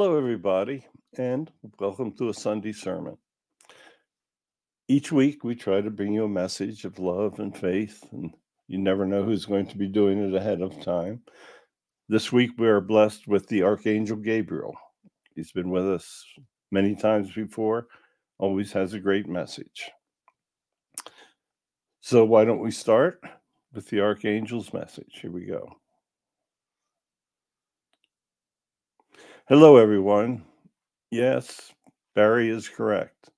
Hello, everybody, and welcome to a Sunday sermon. Each week, we try to bring you a message of love and faith, and you never know who's going to be doing it ahead of time. This week, we are blessed with the Archangel Gabriel. He's been with us many times before, always has a great message. So, why don't we start with the Archangel's message? Here we go. Hello, everyone. Yes, Barry is correct.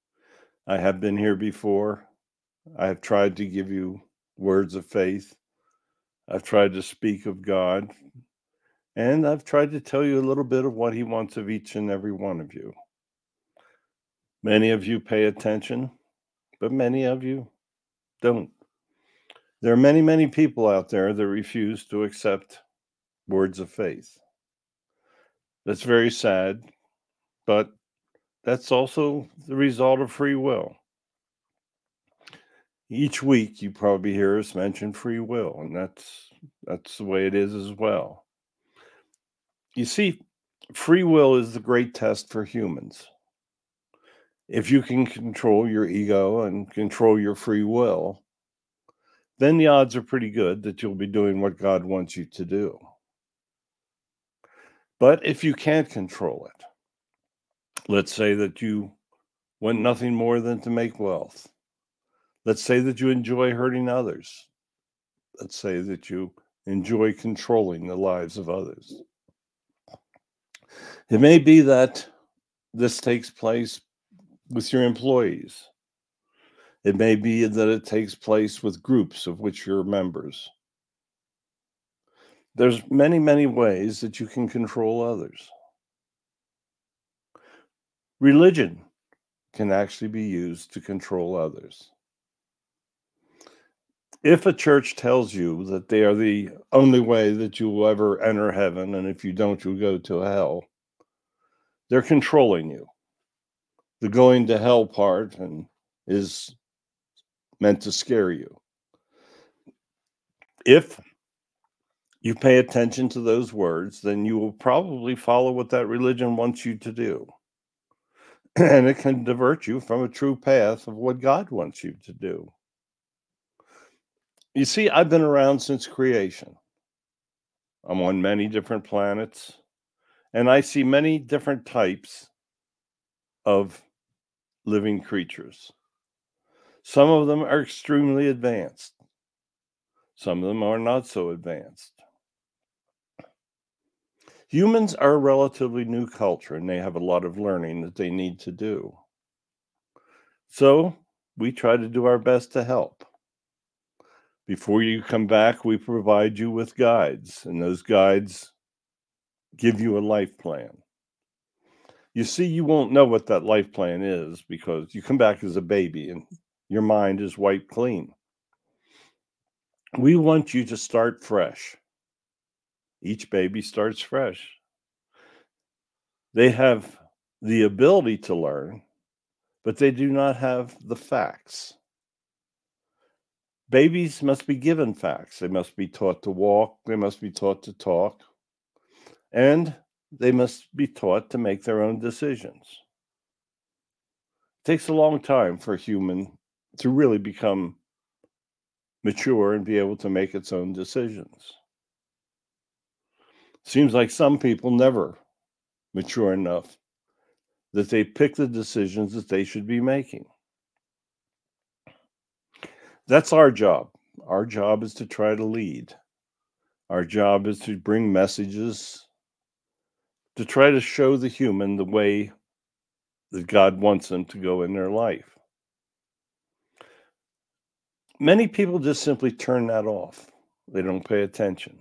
I have been here before. I have tried to give you words of faith. I've tried to speak of God. And I've tried to tell you a little bit of what He wants of each and every one of you. Many of you pay attention, but many of you don't. There are many, many people out there that refuse to accept words of faith. That's very sad, but that's also the result of free will. Each week you probably hear us mention free will, and that's that's the way it is as well. You see, free will is the great test for humans. If you can control your ego and control your free will, then the odds are pretty good that you'll be doing what God wants you to do. But if you can't control it, let's say that you want nothing more than to make wealth. Let's say that you enjoy hurting others. Let's say that you enjoy controlling the lives of others. It may be that this takes place with your employees. It may be that it takes place with groups of which you're members. There's many, many ways that you can control others. Religion can actually be used to control others. If a church tells you that they are the only way that you will ever enter heaven, and if you don't, you'll go to hell, they're controlling you. The going to hell part and is meant to scare you. If you pay attention to those words, then you will probably follow what that religion wants you to do. And it can divert you from a true path of what God wants you to do. You see, I've been around since creation. I'm on many different planets, and I see many different types of living creatures. Some of them are extremely advanced, some of them are not so advanced. Humans are a relatively new culture and they have a lot of learning that they need to do. So we try to do our best to help. Before you come back, we provide you with guides, and those guides give you a life plan. You see, you won't know what that life plan is because you come back as a baby and your mind is wiped clean. We want you to start fresh. Each baby starts fresh. They have the ability to learn, but they do not have the facts. Babies must be given facts. They must be taught to walk, they must be taught to talk, and they must be taught to make their own decisions. It takes a long time for a human to really become mature and be able to make its own decisions. Seems like some people never mature enough that they pick the decisions that they should be making. That's our job. Our job is to try to lead. Our job is to bring messages to try to show the human the way that God wants them to go in their life. Many people just simply turn that off. They don't pay attention.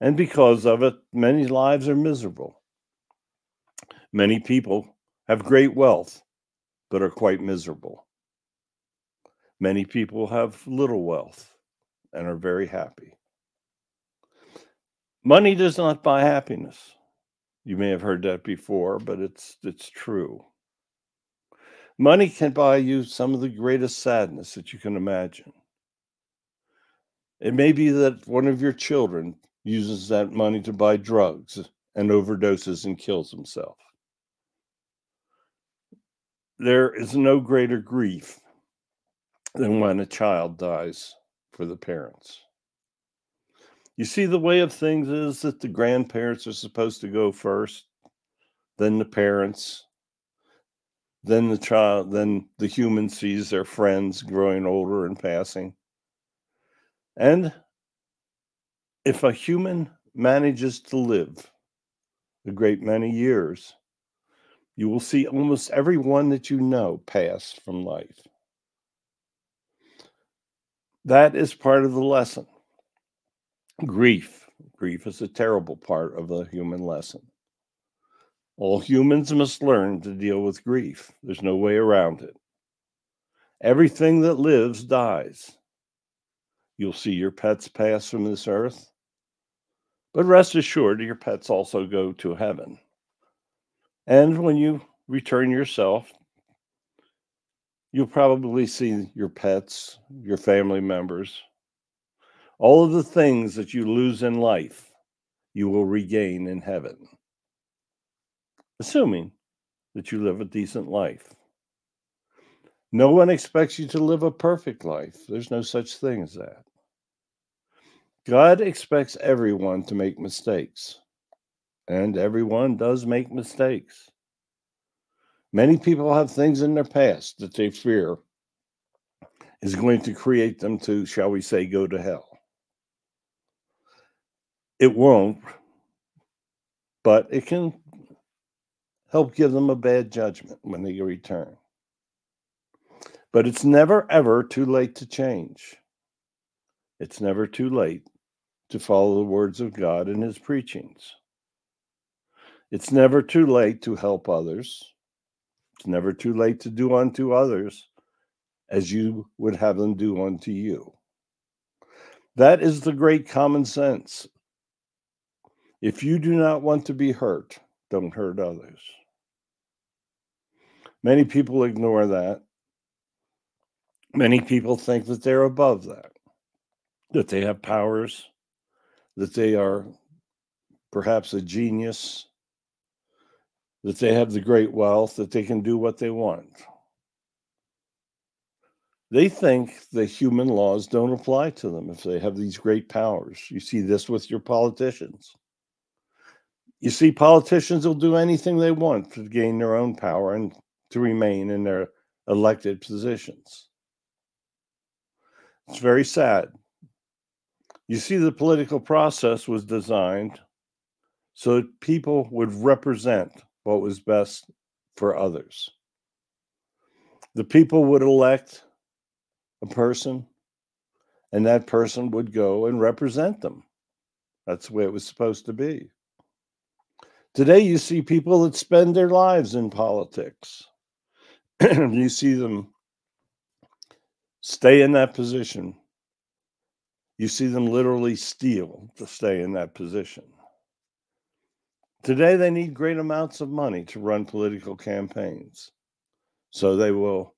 And because of it, many lives are miserable. Many people have great wealth, but are quite miserable. Many people have little wealth and are very happy. Money does not buy happiness. You may have heard that before, but it's it's true. Money can buy you some of the greatest sadness that you can imagine. It may be that one of your children uses that money to buy drugs and overdoses and kills himself. There is no greater grief than when a child dies for the parents. You see, the way of things is that the grandparents are supposed to go first, then the parents, then the child, then the human sees their friends growing older and passing. And if a human manages to live a great many years, you will see almost everyone that you know pass from life. That is part of the lesson. Grief. Grief is a terrible part of the human lesson. All humans must learn to deal with grief. There's no way around it. Everything that lives dies. You'll see your pets pass from this earth. But rest assured, your pets also go to heaven. And when you return yourself, you'll probably see your pets, your family members, all of the things that you lose in life, you will regain in heaven, assuming that you live a decent life. No one expects you to live a perfect life. There's no such thing as that. God expects everyone to make mistakes, and everyone does make mistakes. Many people have things in their past that they fear is going to create them to, shall we say, go to hell. It won't, but it can help give them a bad judgment when they return. But it's never, ever too late to change. It's never too late to follow the words of God and his preachings. It's never too late to help others. It's never too late to do unto others as you would have them do unto you. That is the great common sense. If you do not want to be hurt, don't hurt others. Many people ignore that. Many people think that they're above that, that they have powers, that they are perhaps a genius, that they have the great wealth, that they can do what they want. They think the human laws don't apply to them if they have these great powers. You see this with your politicians. You see, politicians will do anything they want to gain their own power and to remain in their elected positions. It's very sad. You see, the political process was designed so that people would represent what was best for others. The people would elect a person, and that person would go and represent them. That's the way it was supposed to be. Today, you see people that spend their lives in politics. you see them stay in that position you see them literally steal to stay in that position. Today, they need great amounts of money to run political campaigns. So they will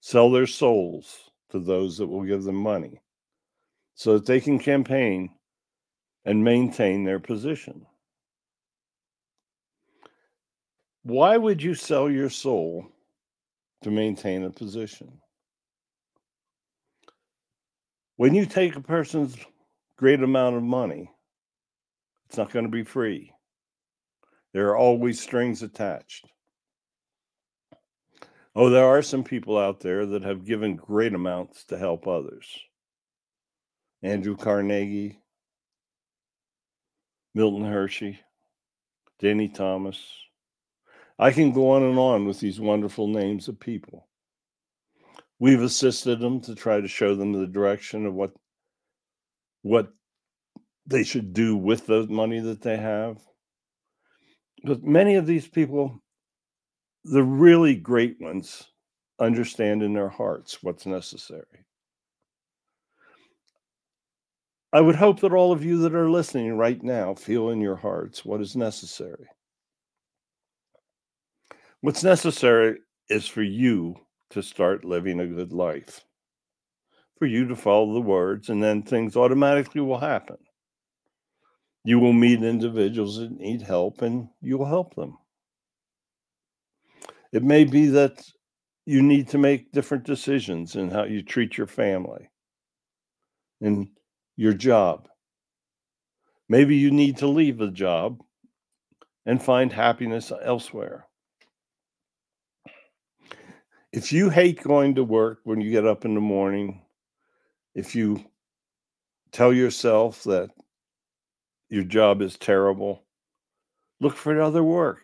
sell their souls to those that will give them money so that they can campaign and maintain their position. Why would you sell your soul to maintain a position? When you take a person's great amount of money, it's not going to be free. There are always strings attached. Oh, there are some people out there that have given great amounts to help others. Andrew Carnegie, Milton Hershey, Danny Thomas. I can go on and on with these wonderful names of people. We've assisted them to try to show them the direction of what what they should do with the money that they have. But many of these people, the really great ones, understand in their hearts what's necessary. I would hope that all of you that are listening right now feel in your hearts what is necessary. What's necessary is for you to start living a good life. For you to follow the words, and then things automatically will happen. You will meet individuals that need help and you will help them. It may be that you need to make different decisions in how you treat your family and your job. Maybe you need to leave the job and find happiness elsewhere. If you hate going to work when you get up in the morning, if you tell yourself that your job is terrible, look for other work.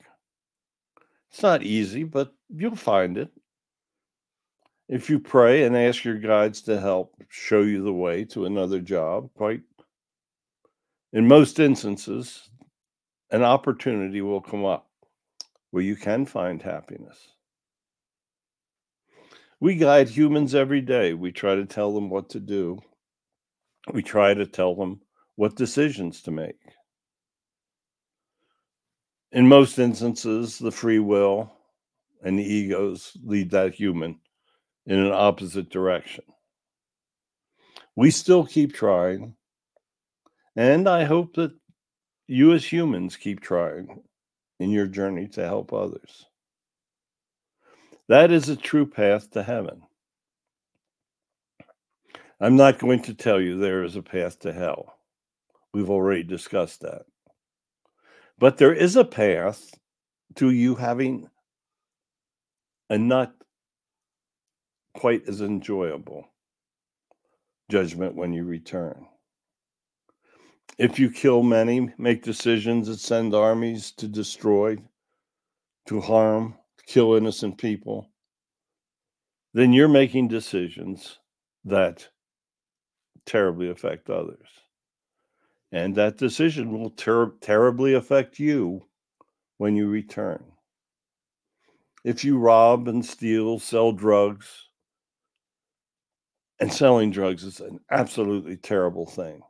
It's not easy, but you'll find it. If you pray and ask your guides to help show you the way to another job, quite in most instances, an opportunity will come up where you can find happiness. We guide humans every day. We try to tell them what to do. We try to tell them what decisions to make. In most instances, the free will and the egos lead that human in an opposite direction. We still keep trying, and I hope that you as humans keep trying in your journey to help others. That is a true path to heaven. I'm not going to tell you there is a path to hell. We've already discussed that. But there is a path to you having a not quite as enjoyable judgment when you return. If you kill many, make decisions that send armies to destroy, to harm, kill innocent people, then you're making decisions that terribly affect others. And that decision will ter- terribly affect you when you return. If you rob and steal, sell drugs, and selling drugs is an absolutely terrible thing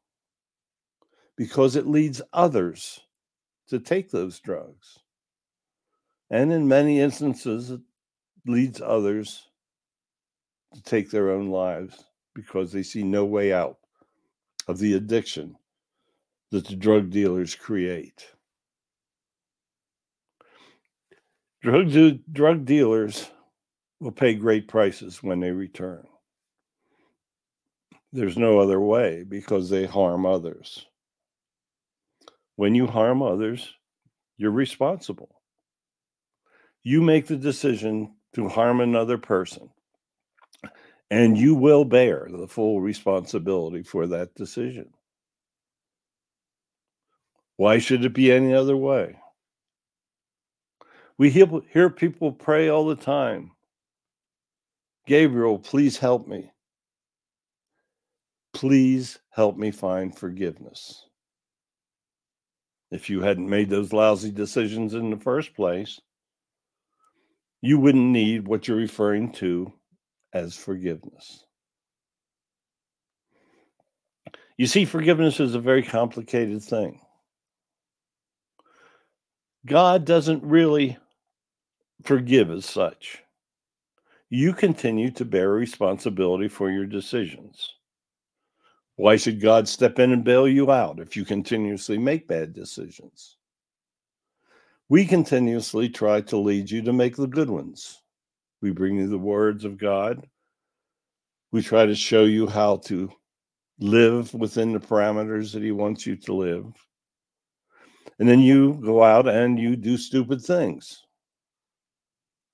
because it leads others to take those drugs. And in many instances, it leads others to take their own lives because they see no way out of the addiction that the drug dealers create. Drug, drug dealers will pay great prices when they return. There's no other way because they harm others. When you harm others, you're responsible. You make the decision to harm another person, and you will bear the full responsibility for that decision. Why should it be any other way? We hear, people pray all the time Gabriel, please help me. Please help me find forgiveness. If you hadn't made those lousy decisions in the first place, you wouldn't need what you're referring to as forgiveness. You see, forgiveness is a very complicated thing. God doesn't really forgive as such. You continue to bear responsibility for your decisions. Why should God step in and bail you out if you continuously make bad decisions? We continuously try to lead you to make the good ones. We bring you the words of God. We try to show you how to live within the parameters that He wants you to live and then you go out and you do stupid things.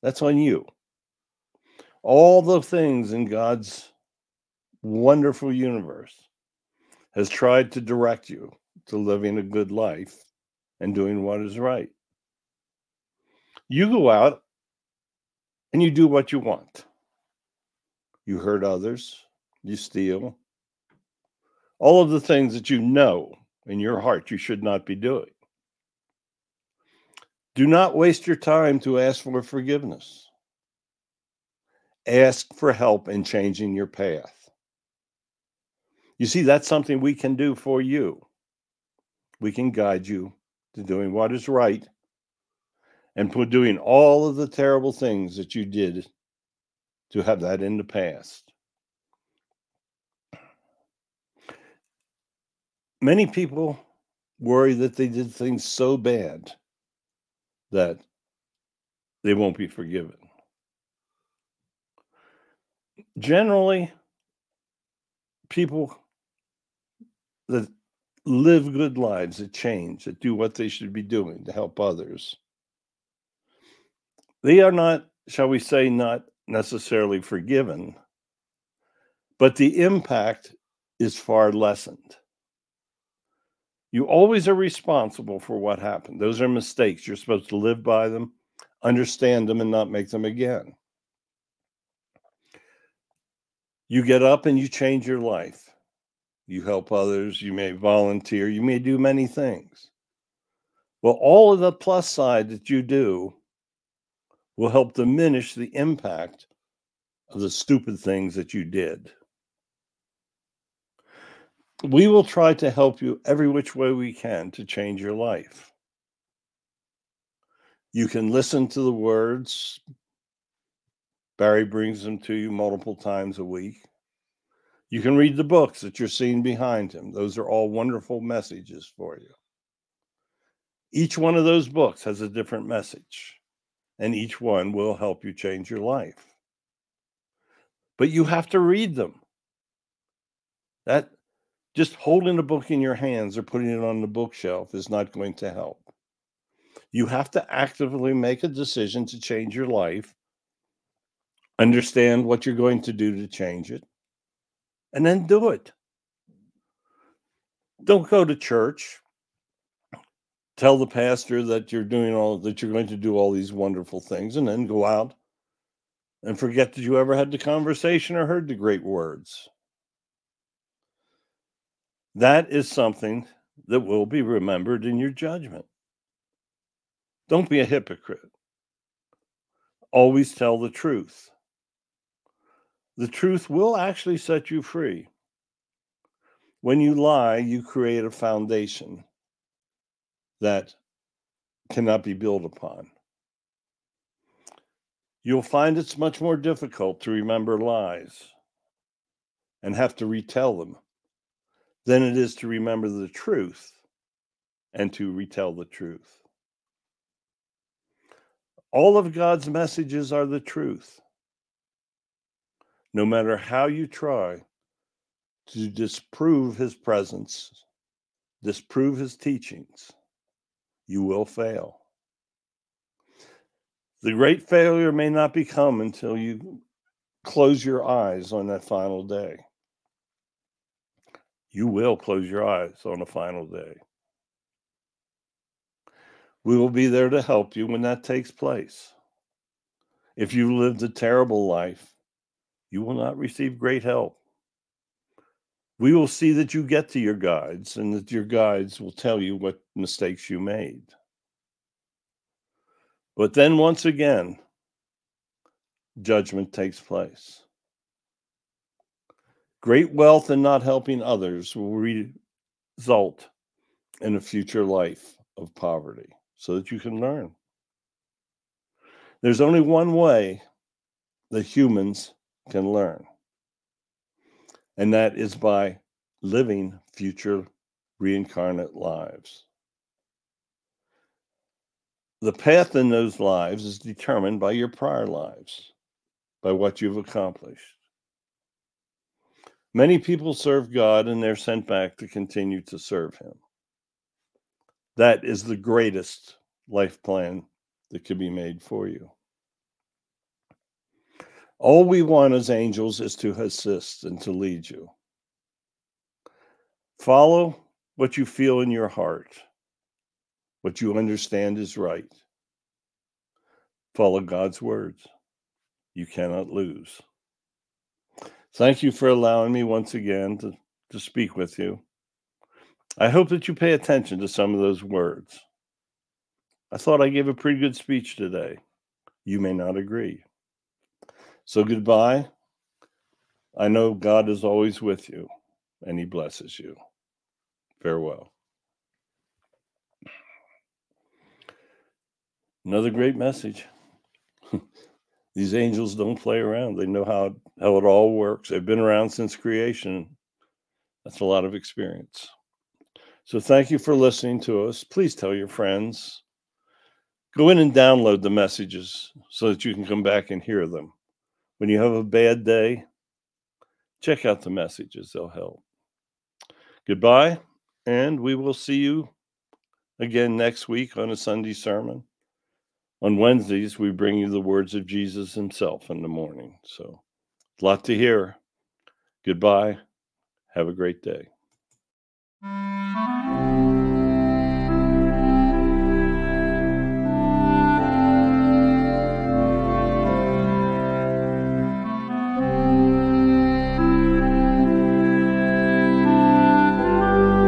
That's on you. All the things in God's wonderful universe has tried to direct you to living a good life and doing what is right. You go out and you do what you want. You hurt others, you steal, all of the things that you know in your heart you should not be doing. Do not waste your time to ask for forgiveness. Ask for help in changing your path. You see, that's something we can do for you. We can guide you to doing what is right and for doing all of the terrible things that you did to have that in the past. Many people worry that they did things so bad that they won't be forgiven. Generally, people that live good lives, that change, that do what they should be doing to help others, they are not, shall we say, not necessarily forgiven, but the impact is far lessened. You always are responsible for what happened. Those are mistakes. You're supposed to live by them, understand them, and not make them again. You get up and you change your life. You help others. You may volunteer. You may do many things. Well, all of the plus side that you do will help diminish the impact of the stupid things that you did. We will try to help you every which way we can to change your life. You can listen to the words. Barry brings them to you multiple times a week. You can read the books that you're seeing behind him. Those are all wonderful messages for you. Each one of those books has a different message, and each one will help you change your life. But you have to read them. That just holding a book in your hands or putting it on the bookshelf is not going to help. You have to actively make a decision to change your life, understand what you're going to do to change it, and then do it. Don't go to church. Tell the pastor that you're doing all that you're going to do all these wonderful things and then go out and forget that you ever had the conversation or heard the great words. That is something that will be remembered in your judgment. Don't be a hypocrite. Always tell the truth. The truth will actually set you free. When you lie, you create a foundation that cannot be built upon. You'll find it's much more difficult to remember lies and have to retell them than it is to remember the truth and to retell the truth. All of God's messages are the truth. No matter how you try to disprove his presence, disprove his teachings, you will fail. The great failure may not become until you close your eyes on that final day you will close your eyes on a final day. We will be there to help you when that takes place. If you lived a terrible life, you will not receive great help. We will see that you get to your guides and that your guides will tell you what mistakes you made. But then, once again, judgment takes place. Great wealth and not helping others will result in a future life of poverty so that you can learn. There's only one way that humans can learn, and that is by living future reincarnate lives. The path in those lives is determined by your prior lives, by what you've accomplished. Many people serve God and they're sent back to continue to serve Him. That is the greatest life plan that could be made for you. All we want as angels is to assist and to lead you. Follow what you feel in your heart, what you understand is right. Follow God's words. You cannot lose. Thank you for allowing me once again to, to speak with you. I hope that you pay attention to some of those words. I thought I gave a pretty good speech today. You may not agree. So, goodbye. I know God is always with you and He blesses you. Farewell. Another great message. these angels don't play around. They know how how it all works. They've been around since creation. That's a lot of experience. So thank you for listening to us. Please tell your friends. Go in and download the messages so that you can come back and hear them. When you have a bad day, check out the messages, they'll help. Goodbye, and we will see you again next week on a Sunday sermon. On Wednesdays, we bring you the words of Jesus himself in the morning. So, a lot to hear. Goodbye. Have a great day.